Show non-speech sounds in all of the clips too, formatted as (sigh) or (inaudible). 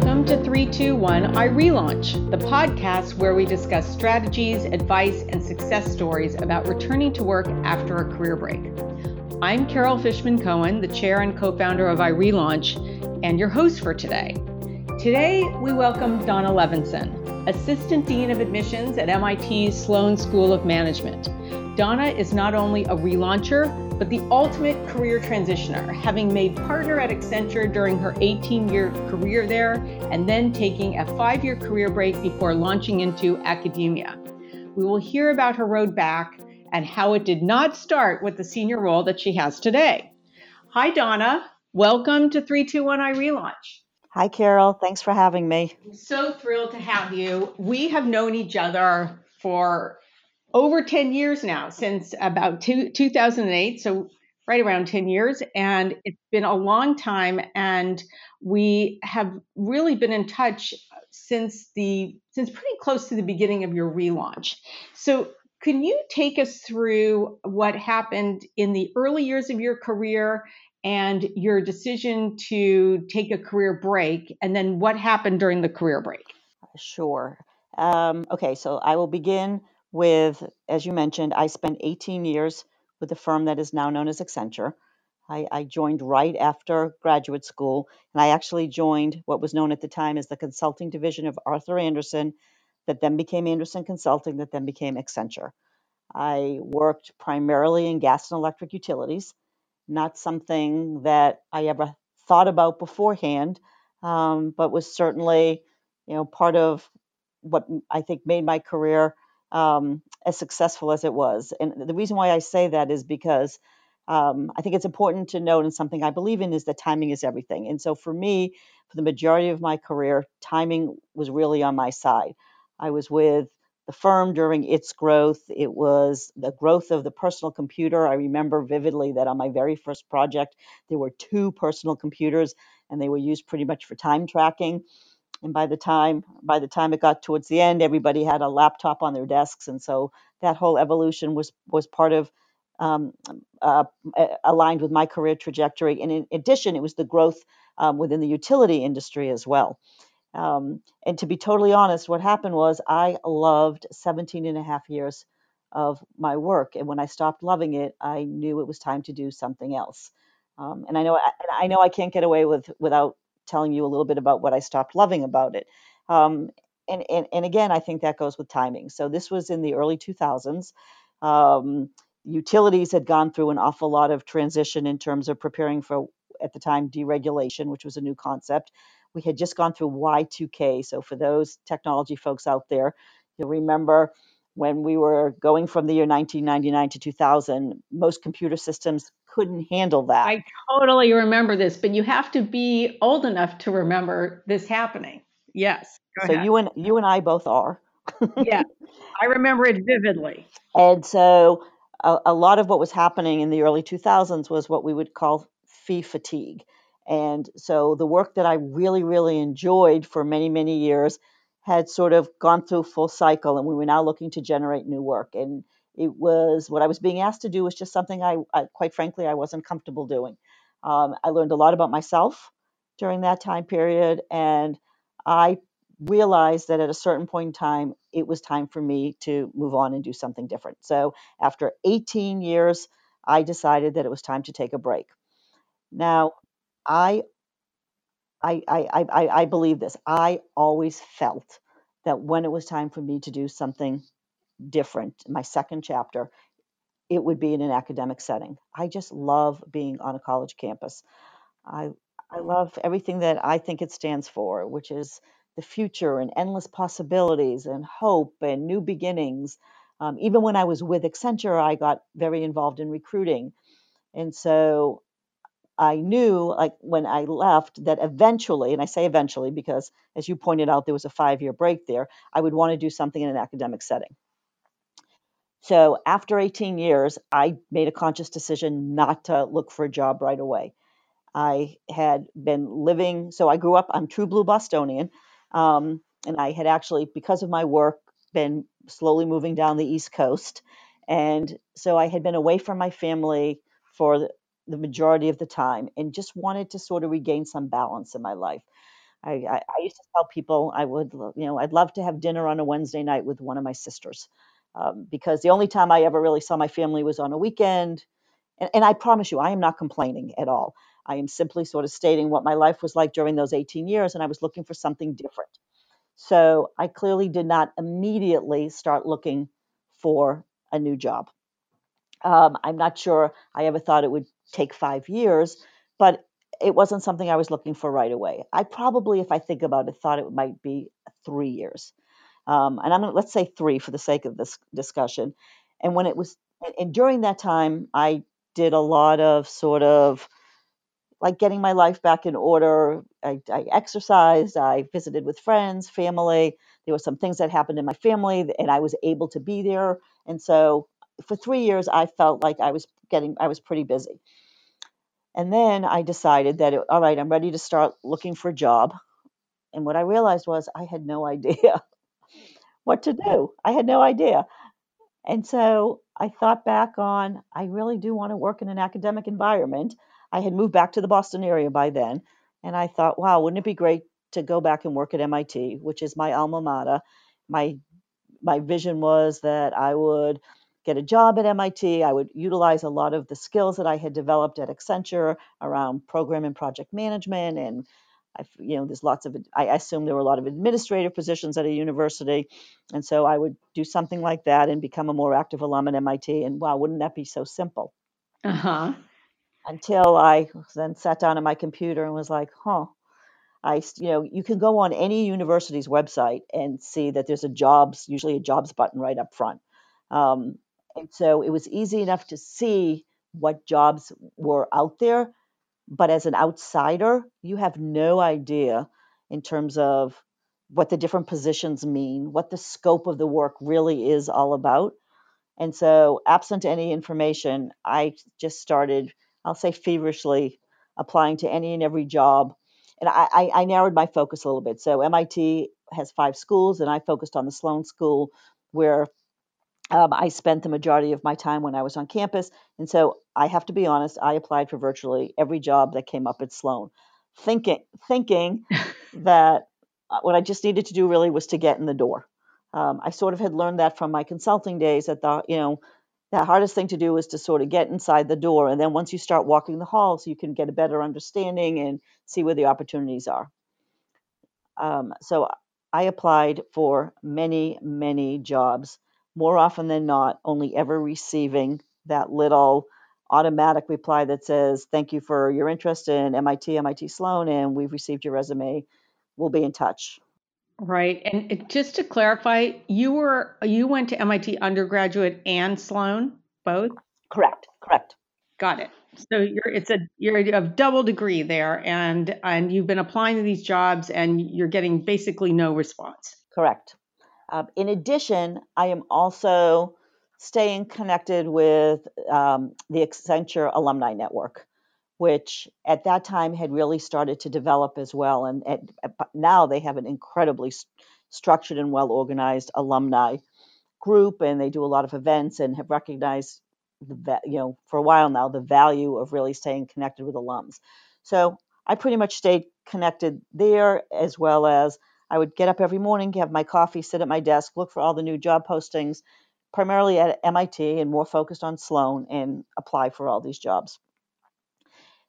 Welcome to 321 iRelaunch, the podcast where we discuss strategies, advice, and success stories about returning to work after a career break. I'm Carol Fishman Cohen, the chair and co founder of iRelaunch, and your host for today. Today, we welcome Donna Levinson, Assistant Dean of Admissions at MIT's Sloan School of Management. Donna is not only a relauncher, but the ultimate career transitioner, having made partner at Accenture during her 18 year career there and then taking a five year career break before launching into academia. We will hear about her road back and how it did not start with the senior role that she has today. Hi, Donna. Welcome to 321 iRelaunch. Hi, Carol. Thanks for having me. I'm so thrilled to have you. We have known each other for over 10 years now, since about two, 2008. So, right around 10 years. And it's been a long time. And we have really been in touch since the since pretty close to the beginning of your relaunch. So can you take us through what happened in the early years of your career and your decision to take a career break and then what happened during the career break? Sure. Um, okay, so I will begin with, as you mentioned, I spent 18 years with a firm that is now known as Accenture. I, I, joined right after graduate school, and I actually joined what was known at the time as the consulting division of Arthur Andersen, that then became Andersen Consulting, that then became Accenture. I worked primarily in gas and electric utilities, not something that I ever thought about beforehand, um, but was certainly, you know, part of what I think made my career um, as successful as it was. And the reason why I say that is because um, I think it's important to note, and something I believe in is that timing is everything. And so for me, for the majority of my career, timing was really on my side. I was with the firm during its growth. It was the growth of the personal computer. I remember vividly that on my very first project, there were two personal computers and they were used pretty much for time tracking and by the time by the time it got towards the end everybody had a laptop on their desks. And so that whole evolution was was part of um, uh, aligned with my career trajectory. And in addition it was the growth um, within the utility industry as well. Um, and to be totally honest what happened was i loved 17 and a half years of my work. And when i stopped loving it i knew it was time to do something else. Um, and i know I, I know i can't get away with without telling you a little bit about what I stopped loving about it. Um, and, and, and again, I think that goes with timing. So this was in the early 2000s. Um, utilities had gone through an awful lot of transition in terms of preparing for, at the time, deregulation, which was a new concept. We had just gone through Y2K. So for those technology folks out there, you'll remember when we were going from the year 1999 to 2000, most computer systems couldn't handle that. I totally remember this, but you have to be old enough to remember this happening. Yes. So ahead. you and you and I both are. (laughs) yeah, I remember it vividly. And so a, a lot of what was happening in the early 2000s was what we would call fee fatigue. And so the work that I really, really enjoyed for many, many years had sort of gone through full cycle, and we were now looking to generate new work. And it was what I was being asked to do was just something I, I quite frankly, I wasn't comfortable doing. Um, I learned a lot about myself during that time period, and I realized that at a certain point in time, it was time for me to move on and do something different. So after 18 years, I decided that it was time to take a break. Now, I I, I, I, I believe this. I always felt that when it was time for me to do something different, my second chapter, it would be in an academic setting. I just love being on a college campus. I I love everything that I think it stands for, which is the future and endless possibilities and hope and new beginnings. Um, even when I was with Accenture, I got very involved in recruiting. And so I knew, like when I left, that eventually, and I say eventually because, as you pointed out, there was a five year break there, I would want to do something in an academic setting. So after 18 years, I made a conscious decision not to look for a job right away. I had been living, so I grew up, I'm true blue Bostonian, um, and I had actually, because of my work, been slowly moving down the East Coast. And so I had been away from my family for the majority of the time and just wanted to sort of regain some balance in my life. I, I, I used to tell people I would, you know, I'd love to have dinner on a Wednesday night with one of my sisters, um, because the only time I ever really saw my family was on a weekend. And, and I promise you, I am not complaining at all. I am simply sort of stating what my life was like during those 18 years, and I was looking for something different. So I clearly did not immediately start looking for a new job. Um, I'm not sure I ever thought it would take five years, but it wasn't something I was looking for right away. I probably, if I think about it, thought it might be three years. Um, and I'm gonna let's say three for the sake of this discussion. And when it was, and during that time, I did a lot of sort of like getting my life back in order. I, I exercised, I visited with friends, family. There were some things that happened in my family, and I was able to be there. And so for three years, I felt like I was getting, I was pretty busy. And then I decided that, it, all right, I'm ready to start looking for a job. And what I realized was I had no idea (laughs) what to do. I had no idea. And so I thought back on, I really do want to work in an academic environment. I had moved back to the Boston area by then. And I thought, wow, wouldn't it be great to go back and work at MIT, which is my alma mater? My my vision was that I would get a job at MIT. I would utilize a lot of the skills that I had developed at Accenture around program and project management. And I, you know, there's lots of, I assume there were a lot of administrative positions at a university. And so I would do something like that and become a more active alum at MIT. And wow, wouldn't that be so simple? Uh huh. Until I then sat down at my computer and was like, huh, I, you know, you can go on any university's website and see that there's a jobs, usually a jobs button right up front. Um, and so it was easy enough to see what jobs were out there. But as an outsider, you have no idea in terms of what the different positions mean, what the scope of the work really is all about. And so, absent any information, I just started, I'll say feverishly, applying to any and every job. And I, I, I narrowed my focus a little bit. So, MIT has five schools, and I focused on the Sloan School, where um, I spent the majority of my time when I was on campus. And so I have to be honest, I applied for virtually every job that came up at Sloan, thinking, thinking (laughs) that uh, what I just needed to do really was to get in the door. Um, I sort of had learned that from my consulting days that the, you know, the hardest thing to do is to sort of get inside the door. And then once you start walking the halls, you can get a better understanding and see where the opportunities are. Um, so I applied for many, many jobs more often than not, only ever receiving that little automatic reply that says, Thank you for your interest in MIT, MIT Sloan, and we've received your resume. We'll be in touch. Right. And just to clarify, you were you went to MIT undergraduate and Sloan, both? Correct. Correct. Got it. So you're it's a you're a double degree there and and you've been applying to these jobs and you're getting basically no response. Correct. Um, in addition, I am also staying connected with um, the Accenture Alumni Network, which at that time had really started to develop as well. And at, now they have an incredibly st- structured and well organized alumni group, and they do a lot of events and have recognized the you know for a while now the value of really staying connected with alums. So I pretty much stayed connected there as well as I would get up every morning, have my coffee, sit at my desk, look for all the new job postings, primarily at MIT and more focused on Sloan, and apply for all these jobs.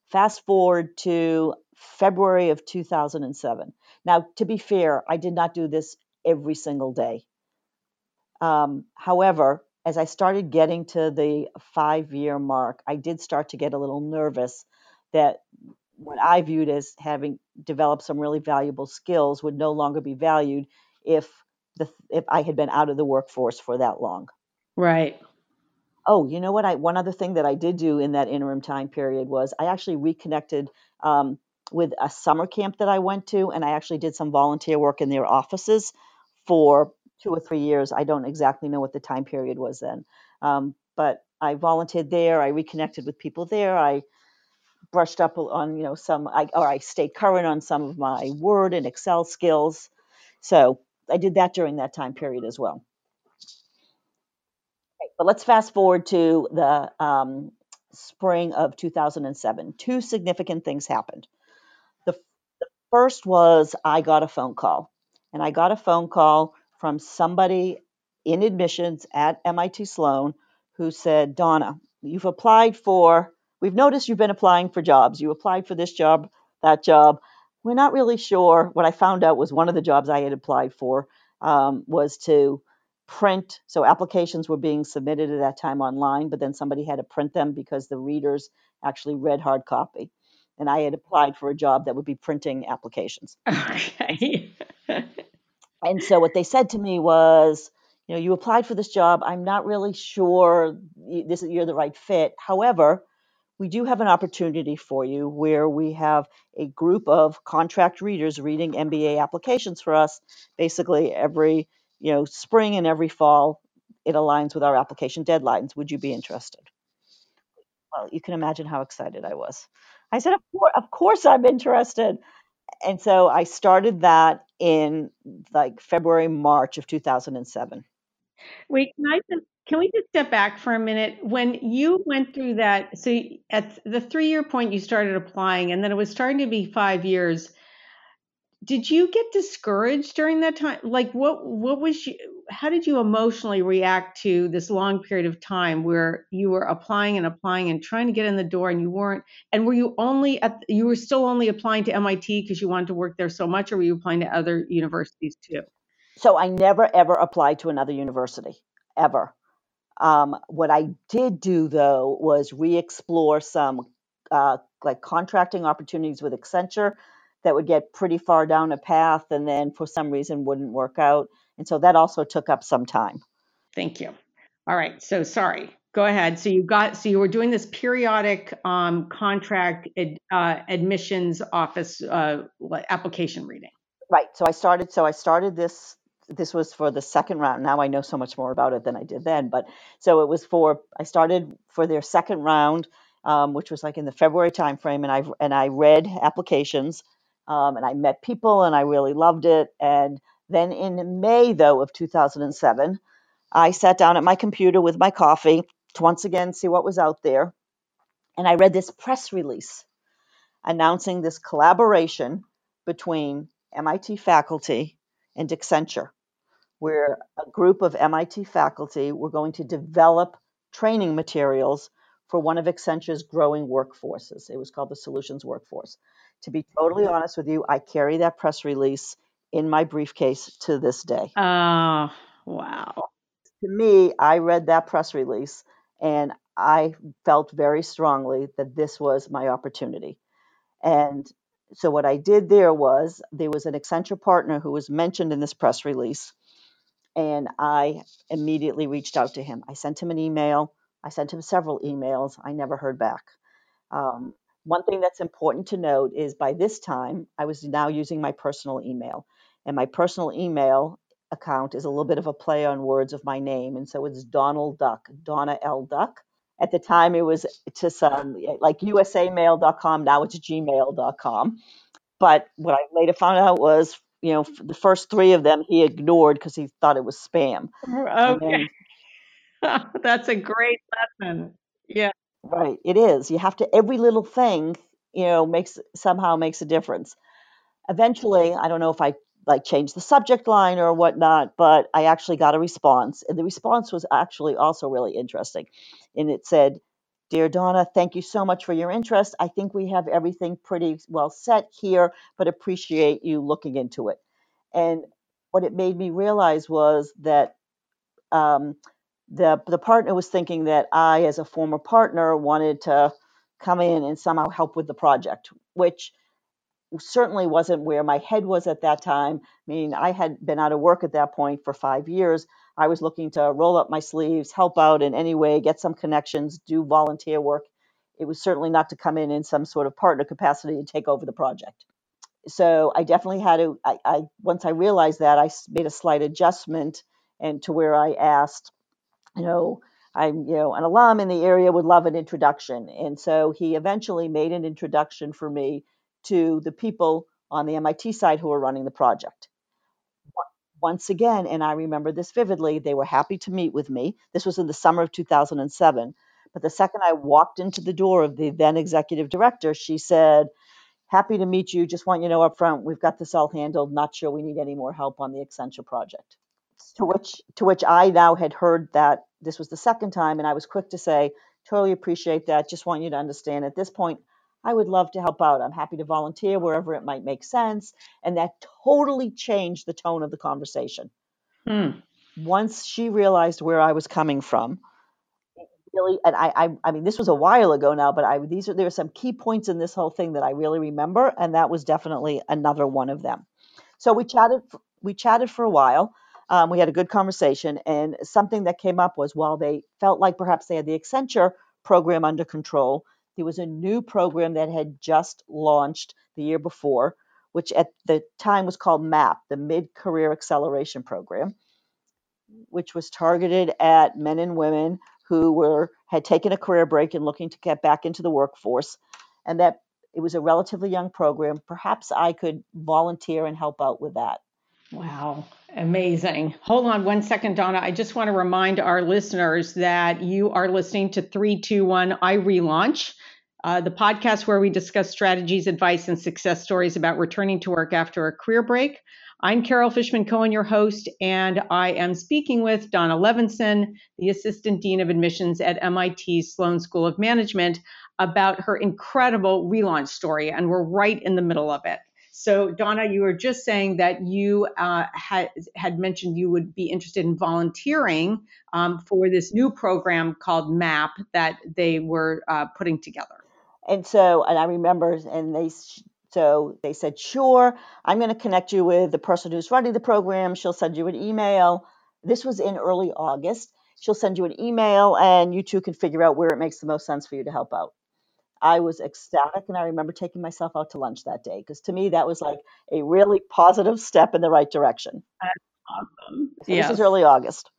Fast forward to February of 2007. Now, to be fair, I did not do this every single day. Um, however, as I started getting to the five year mark, I did start to get a little nervous that what I viewed as having developed some really valuable skills would no longer be valued if the if I had been out of the workforce for that long. Right. Oh, you know what? I one other thing that I did do in that interim time period was I actually reconnected um, with a summer camp that I went to, and I actually did some volunteer work in their offices for two or three years. I don't exactly know what the time period was then, um, but I volunteered there. I reconnected with people there. I brushed up on you know some I, or I stayed current on some of my Word and Excel skills. So I did that during that time period as well. Okay, but let's fast forward to the um, spring of 2007. Two significant things happened. The, First was I got a phone call, and I got a phone call from somebody in admissions at MIT Sloan who said, Donna, you've applied for, we've noticed you've been applying for jobs. You applied for this job, that job. We're not really sure. What I found out was one of the jobs I had applied for um, was to print. So applications were being submitted at that time online, but then somebody had to print them because the readers actually read hard copy. And I had applied for a job that would be printing applications. (laughs) Okay. (laughs) And so what they said to me was, you know, you applied for this job. I'm not really sure this you're the right fit. However, we do have an opportunity for you where we have a group of contract readers reading MBA applications for us basically every, you know, spring and every fall. It aligns with our application deadlines. Would you be interested? Well, you can imagine how excited I was. I said, of course, of course I'm interested. And so I started that in like February, March of 2007. Wait, can I just can we just step back for a minute? When you went through that, so at the three year point, you started applying, and then it was starting to be five years. Did you get discouraged during that time? Like, what what was you? How did you emotionally react to this long period of time where you were applying and applying and trying to get in the door, and you weren't? And were you only at you were still only applying to MIT because you wanted to work there so much, or were you applying to other universities too? So I never ever applied to another university ever. Um, what I did do though was re-explore some uh, like contracting opportunities with Accenture that would get pretty far down a path and then for some reason wouldn't work out. And so that also took up some time. Thank you. All right. So sorry. Go ahead. So you got so you were doing this periodic um, contract ad, uh, admissions office uh, application reading. Right. So I started. So I started this this was for the second round. Now I know so much more about it than I did then. But so it was for I started for their second round, um, which was like in the February timeframe, and I and I read applications, um, and I met people, and I really loved it. And then in May though of 2007, I sat down at my computer with my coffee to once again see what was out there, and I read this press release announcing this collaboration between MIT faculty and Accenture where a group of MIT faculty were going to develop training materials for one of Accenture's growing workforces. It was called the Solutions Workforce. To be totally honest with you, I carry that press release in my briefcase to this day. Oh, wow. To me, I read that press release and I felt very strongly that this was my opportunity. And so, what I did there was there was an Accenture partner who was mentioned in this press release and I immediately reached out to him. I sent him an email. I sent him several emails. I never heard back. Um, one thing that's important to note is by this time, I was now using my personal email. And my personal email account is a little bit of a play on words of my name. And so it's Donald Duck, Donna L. Duck. At the time, it was to some like usamail.com. Now it's gmail.com. But what I later found out was you know, the first three of them he ignored because he thought it was spam. Oh, okay. Then, (laughs) That's a great lesson. Yeah. Right. It is. You have to, every little thing, you know, makes somehow makes a difference. Eventually, I don't know if I like changed the subject line or whatnot, but I actually got a response. And the response was actually also really interesting. And it said, Dear Donna, thank you so much for your interest. I think we have everything pretty well set here, but appreciate you looking into it. And what it made me realize was that um, the the partner was thinking that I, as a former partner, wanted to come in and somehow help with the project, which certainly wasn't where my head was at that time. I mean, I had been out of work at that point for five years. I was looking to roll up my sleeves, help out in any way, get some connections, do volunteer work. It was certainly not to come in in some sort of partner capacity and take over the project. So I definitely had to. I, I once I realized that I made a slight adjustment and to where I asked, you know, I'm you know an alum in the area would love an introduction, and so he eventually made an introduction for me to the people on the MIT side who were running the project. Once again, and I remember this vividly, they were happy to meet with me. This was in the summer of 2007. But the second I walked into the door of the then executive director, she said, Happy to meet you. Just want you to know up front, we've got this all handled. Not sure we need any more help on the Accenture project. To which to which I now had heard that this was the second time, and I was quick to say, totally appreciate that. Just want you to understand at this point, I would love to help out. I'm happy to volunteer wherever it might make sense. And that totally changed the tone of the conversation. Hmm. Once she realized where I was coming from, really, and I, I, I mean, this was a while ago now, but I, these are, there are some key points in this whole thing that I really remember. And that was definitely another one of them. So we chatted, we chatted for a while. Um, we had a good conversation, and something that came up was while they felt like perhaps they had the Accenture program under control, there was a new program that had just launched the year before, which at the time was called MAP, the Mid Career Acceleration Program, which was targeted at men and women who were had taken a career break and looking to get back into the workforce, and that it was a relatively young program. Perhaps I could volunteer and help out with that. Wow, amazing. Hold on one second, Donna. I just want to remind our listeners that you are listening to 321 iRelaunch, uh, the podcast where we discuss strategies, advice, and success stories about returning to work after a career break. I'm Carol Fishman Cohen, your host, and I am speaking with Donna Levinson, the Assistant Dean of Admissions at MIT Sloan School of Management, about her incredible relaunch story. And we're right in the middle of it. So, Donna, you were just saying that you uh, had, had mentioned you would be interested in volunteering um, for this new program called MAP that they were uh, putting together. And so, and I remember, and they so they said, sure, I'm going to connect you with the person who's running the program. She'll send you an email. This was in early August. She'll send you an email, and you two can figure out where it makes the most sense for you to help out. I was ecstatic. And I remember taking myself out to lunch that day because to me, that was like a really positive step in the right direction. That's awesome. So yes. This is early August.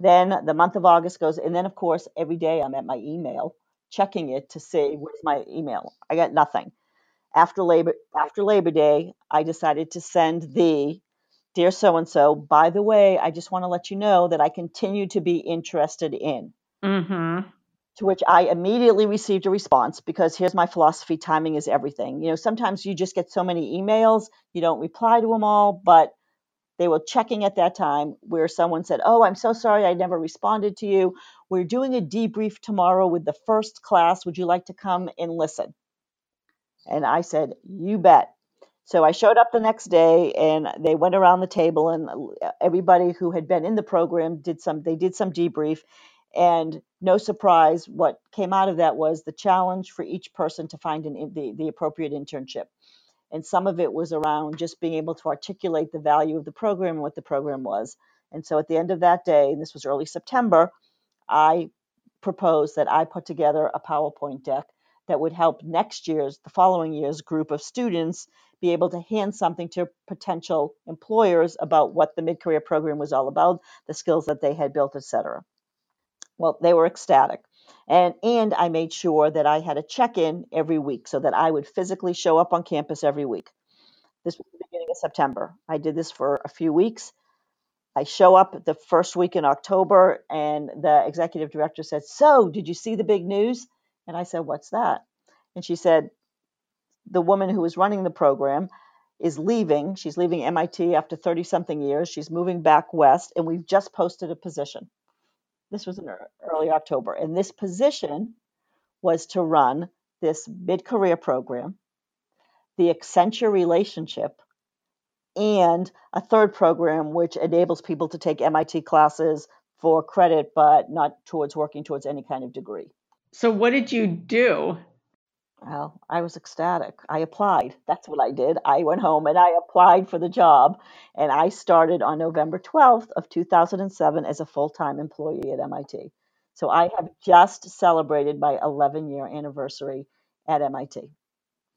Then the month of August goes. And then, of course, every day I'm at my email checking it to see where's my email. I got nothing. After Labor after Labor Day, I decided to send the dear so and so. By the way, I just want to let you know that I continue to be interested in. Mm-hmm to which I immediately received a response because here's my philosophy timing is everything. You know, sometimes you just get so many emails, you don't reply to them all, but they were checking at that time where someone said, Oh, I'm so sorry I never responded to you. We're doing a debrief tomorrow with the first class. Would you like to come and listen? And I said, You bet. So I showed up the next day and they went around the table and everybody who had been in the program did some they did some debrief and no surprise, what came out of that was the challenge for each person to find an, the, the appropriate internship. And some of it was around just being able to articulate the value of the program and what the program was. And so at the end of that day, and this was early September, I proposed that I put together a PowerPoint deck that would help next year's, the following year's group of students be able to hand something to potential employers about what the mid career program was all about, the skills that they had built, et cetera. Well, they were ecstatic. And, and I made sure that I had a check in every week so that I would physically show up on campus every week. This was the beginning of September. I did this for a few weeks. I show up the first week in October, and the executive director said, So, did you see the big news? And I said, What's that? And she said, The woman who was running the program is leaving. She's leaving MIT after 30 something years. She's moving back west, and we've just posted a position. This was in early October. And this position was to run this mid career program, the Accenture relationship, and a third program which enables people to take MIT classes for credit, but not towards working towards any kind of degree. So, what did you do? Well, I was ecstatic. I applied. That's what I did. I went home and I applied for the job, and I started on November 12th of 2007 as a full-time employee at MIT. So I have just celebrated my 11-year anniversary at MIT.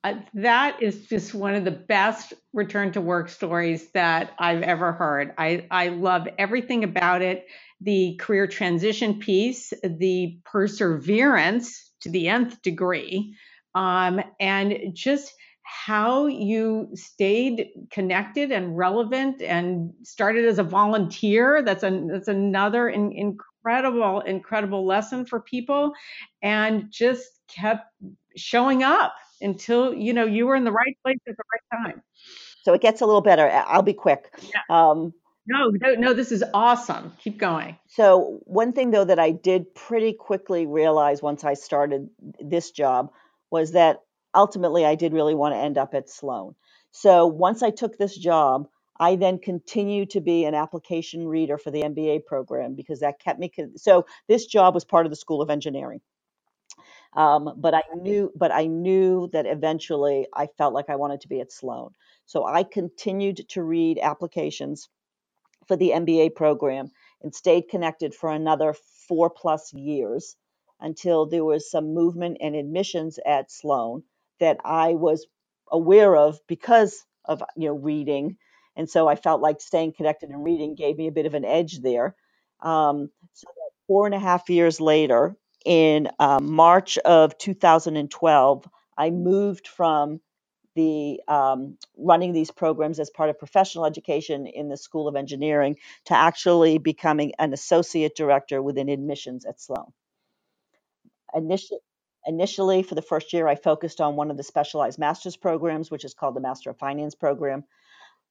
Uh, that is just one of the best return to work stories that I've ever heard. I, I love everything about it the career transition piece, the perseverance to the nth degree, um, and just how you stayed connected and relevant and started as a volunteer. That's a that's another in, incredible incredible lesson for people, and just kept showing up until you know you were in the right place at the right time. So it gets a little better. I'll be quick. Yeah. Um, no, no, no, this is awesome. Keep going. So, one thing though that I did pretty quickly realize once I started this job was that ultimately I did really want to end up at Sloan. So, once I took this job, I then continued to be an application reader for the MBA program because that kept me. Con- so, this job was part of the School of Engineering. Um, but I knew, but I knew that eventually I felt like I wanted to be at Sloan. So I continued to read applications for the MBA program and stayed connected for another four plus years until there was some movement and admissions at Sloan that I was aware of because of you know reading, and so I felt like staying connected and reading gave me a bit of an edge there. Um, so four and a half years later, in um, March of 2012, I moved from the um, running these programs as part of professional education in the School of Engineering to actually becoming an associate director within admissions at Sloan. Initially, initially, for the first year, I focused on one of the specialized master's programs, which is called the Master of Finance program.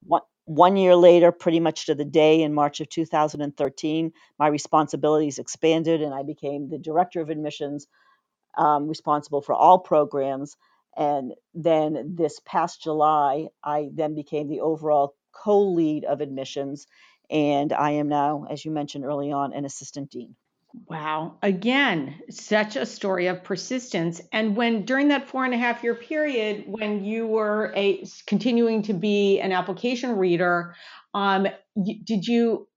One, one year later, pretty much to the day in March of 2013, my responsibilities expanded and I became the director of admissions, um, responsible for all programs. And then this past July, I then became the overall co lead of admissions. And I am now, as you mentioned early on, an assistant dean. Wow. Again, such a story of persistence. And when during that four and a half year period, when you were a continuing to be an application reader, um, did you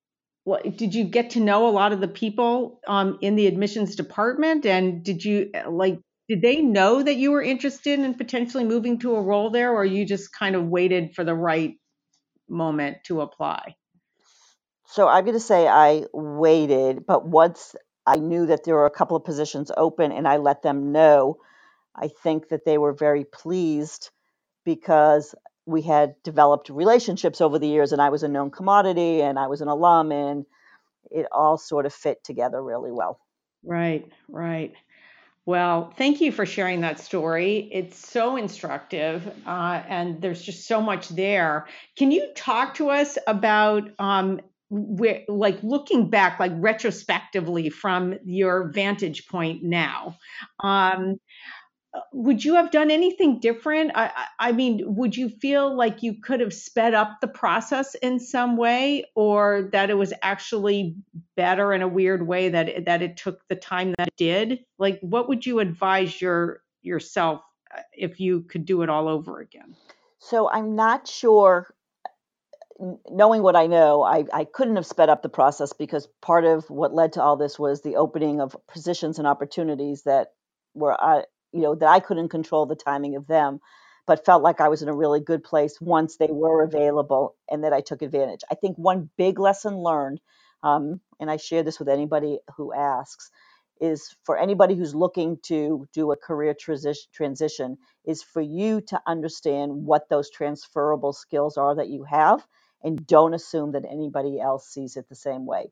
what, did you get to know a lot of the people um, in the admissions department? And did you like did they know that you were interested in potentially moving to a role there, or you just kind of waited for the right moment to apply? So I'm going to say I waited, but once I knew that there were a couple of positions open and I let them know, I think that they were very pleased because we had developed relationships over the years and I was a known commodity and I was an alum and it all sort of fit together really well. Right, right. Well, thank you for sharing that story. It's so instructive, uh, and there's just so much there. Can you talk to us about, um, where, like, looking back, like retrospectively from your vantage point now? Um, would you have done anything different? I, I mean, would you feel like you could have sped up the process in some way, or that it was actually better in a weird way that that it took the time that it did? Like, what would you advise your yourself uh, if you could do it all over again? So I'm not sure. Knowing what I know, I, I couldn't have sped up the process because part of what led to all this was the opening of positions and opportunities that were uh, you know that I couldn't control the timing of them, but felt like I was in a really good place once they were available and that I took advantage. I think one big lesson learned, um, and I share this with anybody who asks, is for anybody who's looking to do a career transi- transition, is for you to understand what those transferable skills are that you have and don't assume that anybody else sees it the same way.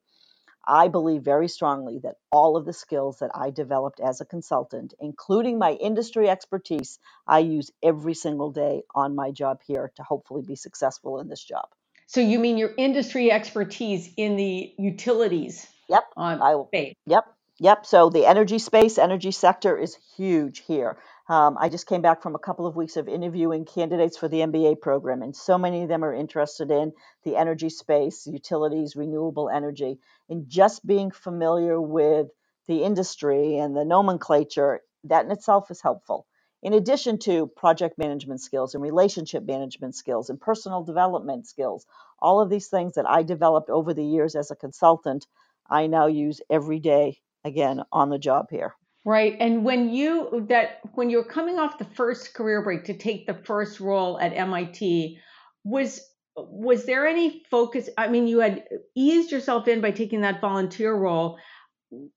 I believe very strongly that all of the skills that I developed as a consultant, including my industry expertise, I use every single day on my job here to hopefully be successful in this job. So you mean your industry expertise in the utilities? Yep. Um, I, yep. Yep. So the energy space, energy sector is huge here. Um, I just came back from a couple of weeks of interviewing candidates for the MBA program, and so many of them are interested in the energy space, utilities, renewable energy, and just being familiar with the industry and the nomenclature, that in itself is helpful. In addition to project management skills and relationship management skills and personal development skills, all of these things that I developed over the years as a consultant, I now use every day again on the job here. Right. And when you that when you were coming off the first career break to take the first role at MIT, was was there any focus? I mean, you had eased yourself in by taking that volunteer role.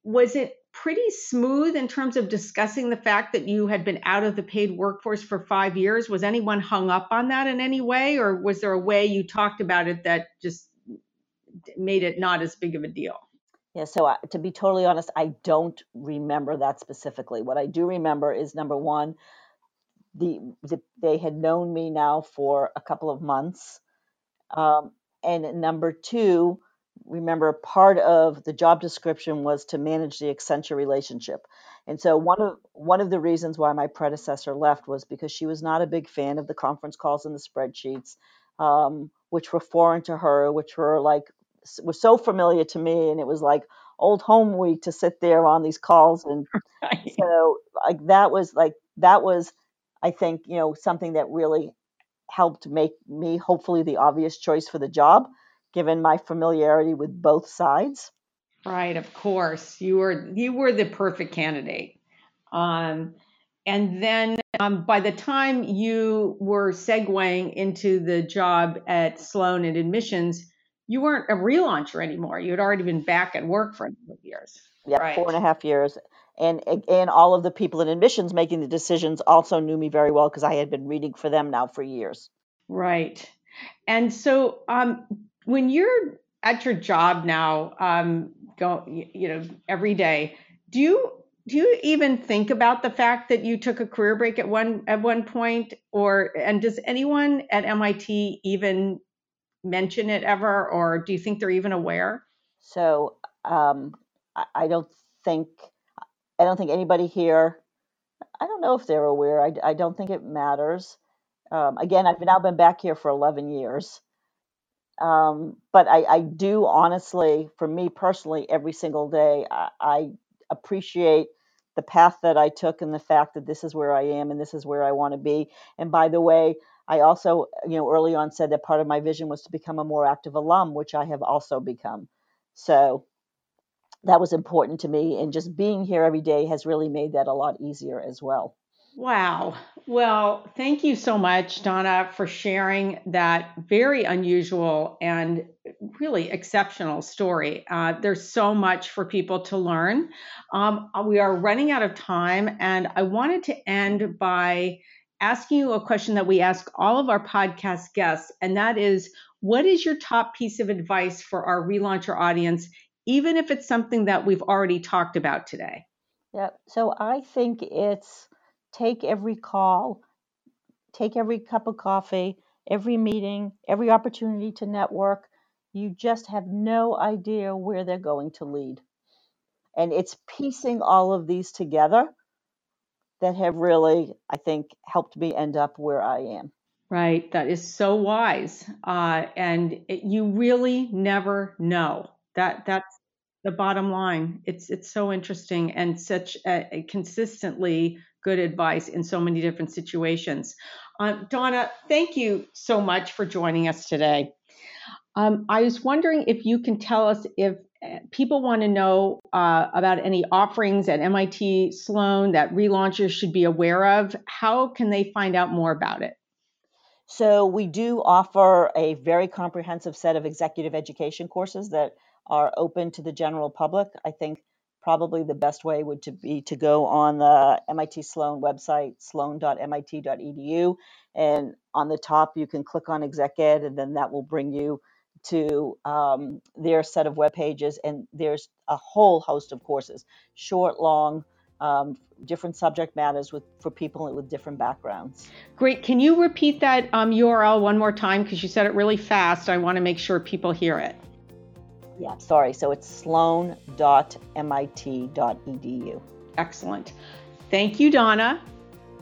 Was it pretty smooth in terms of discussing the fact that you had been out of the paid workforce for five years? Was anyone hung up on that in any way, or was there a way you talked about it that just made it not as big of a deal? Yeah, so I, to be totally honest, I don't remember that specifically. What I do remember is number one, the, the they had known me now for a couple of months. Um, and number two, remember part of the job description was to manage the Accenture relationship. And so one of one of the reasons why my predecessor left was because she was not a big fan of the conference calls and the spreadsheets, um, which were foreign to her, which were like were so familiar to me, and it was like old home week to sit there on these calls, and (laughs) right. so like that was like that was, I think you know something that really helped make me hopefully the obvious choice for the job given my familiarity with both sides. Right, of course. You were you were the perfect candidate. Um, and then um, by the time you were segueing into the job at Sloan and admissions, you weren't a relauncher anymore. You had already been back at work for a number of years. Yeah, right. four and a half years. And and all of the people in admissions making the decisions also knew me very well because I had been reading for them now for years. Right. And so um, when you're at your job now, um, go you know every day, do you do you even think about the fact that you took a career break at one at one point, or and does anyone at MIT even mention it ever, or do you think they're even aware? So um, I, I don't think I don't think anybody here. I don't know if they're aware. I, I don't think it matters. Um, again, I've now been back here for 11 years. Um, but I, I do honestly, for me personally, every single day, I, I appreciate the path that I took and the fact that this is where I am and this is where I want to be. And by the way, I also, you know, early on said that part of my vision was to become a more active alum, which I have also become. So that was important to me. And just being here every day has really made that a lot easier as well. Wow. Well, thank you so much, Donna, for sharing that very unusual and really exceptional story. Uh, there's so much for people to learn. Um, we are running out of time, and I wanted to end by asking you a question that we ask all of our podcast guests, and that is what is your top piece of advice for our relauncher audience, even if it's something that we've already talked about today? Yeah, so I think it's take every call, take every cup of coffee, every meeting, every opportunity to network. You just have no idea where they're going to lead. And it's piecing all of these together that have really, I think, helped me end up where I am. Right. That is so wise. Uh, and it, you really never know. That that's the bottom line. It's it's so interesting and such a, a consistently good advice in so many different situations. Uh, Donna, thank you so much for joining us today. Um, I was wondering if you can tell us if people want to know uh, about any offerings at MIT Sloan that relaunchers should be aware of. How can they find out more about it? So, we do offer a very comprehensive set of executive education courses that are open to the general public. I think probably the best way would to be to go on the MIT Sloan website, sloan.mit.edu, and on the top you can click on Exec Ed, and then that will bring you to um, their set of web pages. And there's a whole host of courses, short, long, um, different subject matters with for people with different backgrounds. Great. Can you repeat that um, URL one more time because you said it really fast? I want to make sure people hear it. Yeah, sorry. So it's sloan.mit.edu. Excellent. Thank you, Donna.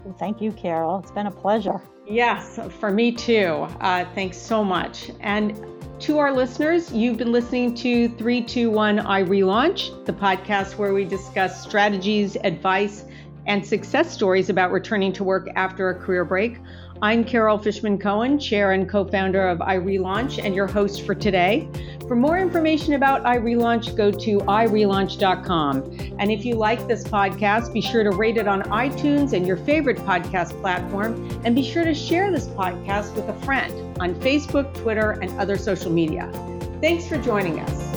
Well, thank you, Carol. It's been a pleasure. Yes, for me too. Uh, thanks so much. And to our listeners, you've been listening to 321 iRelaunch, the podcast where we discuss strategies, advice, and success stories about returning to work after a career break. I'm Carol Fishman Cohen, chair and co founder of iRelaunch, and your host for today. For more information about iRelaunch, go to irelaunch.com. And if you like this podcast, be sure to rate it on iTunes and your favorite podcast platform. And be sure to share this podcast with a friend on Facebook, Twitter, and other social media. Thanks for joining us.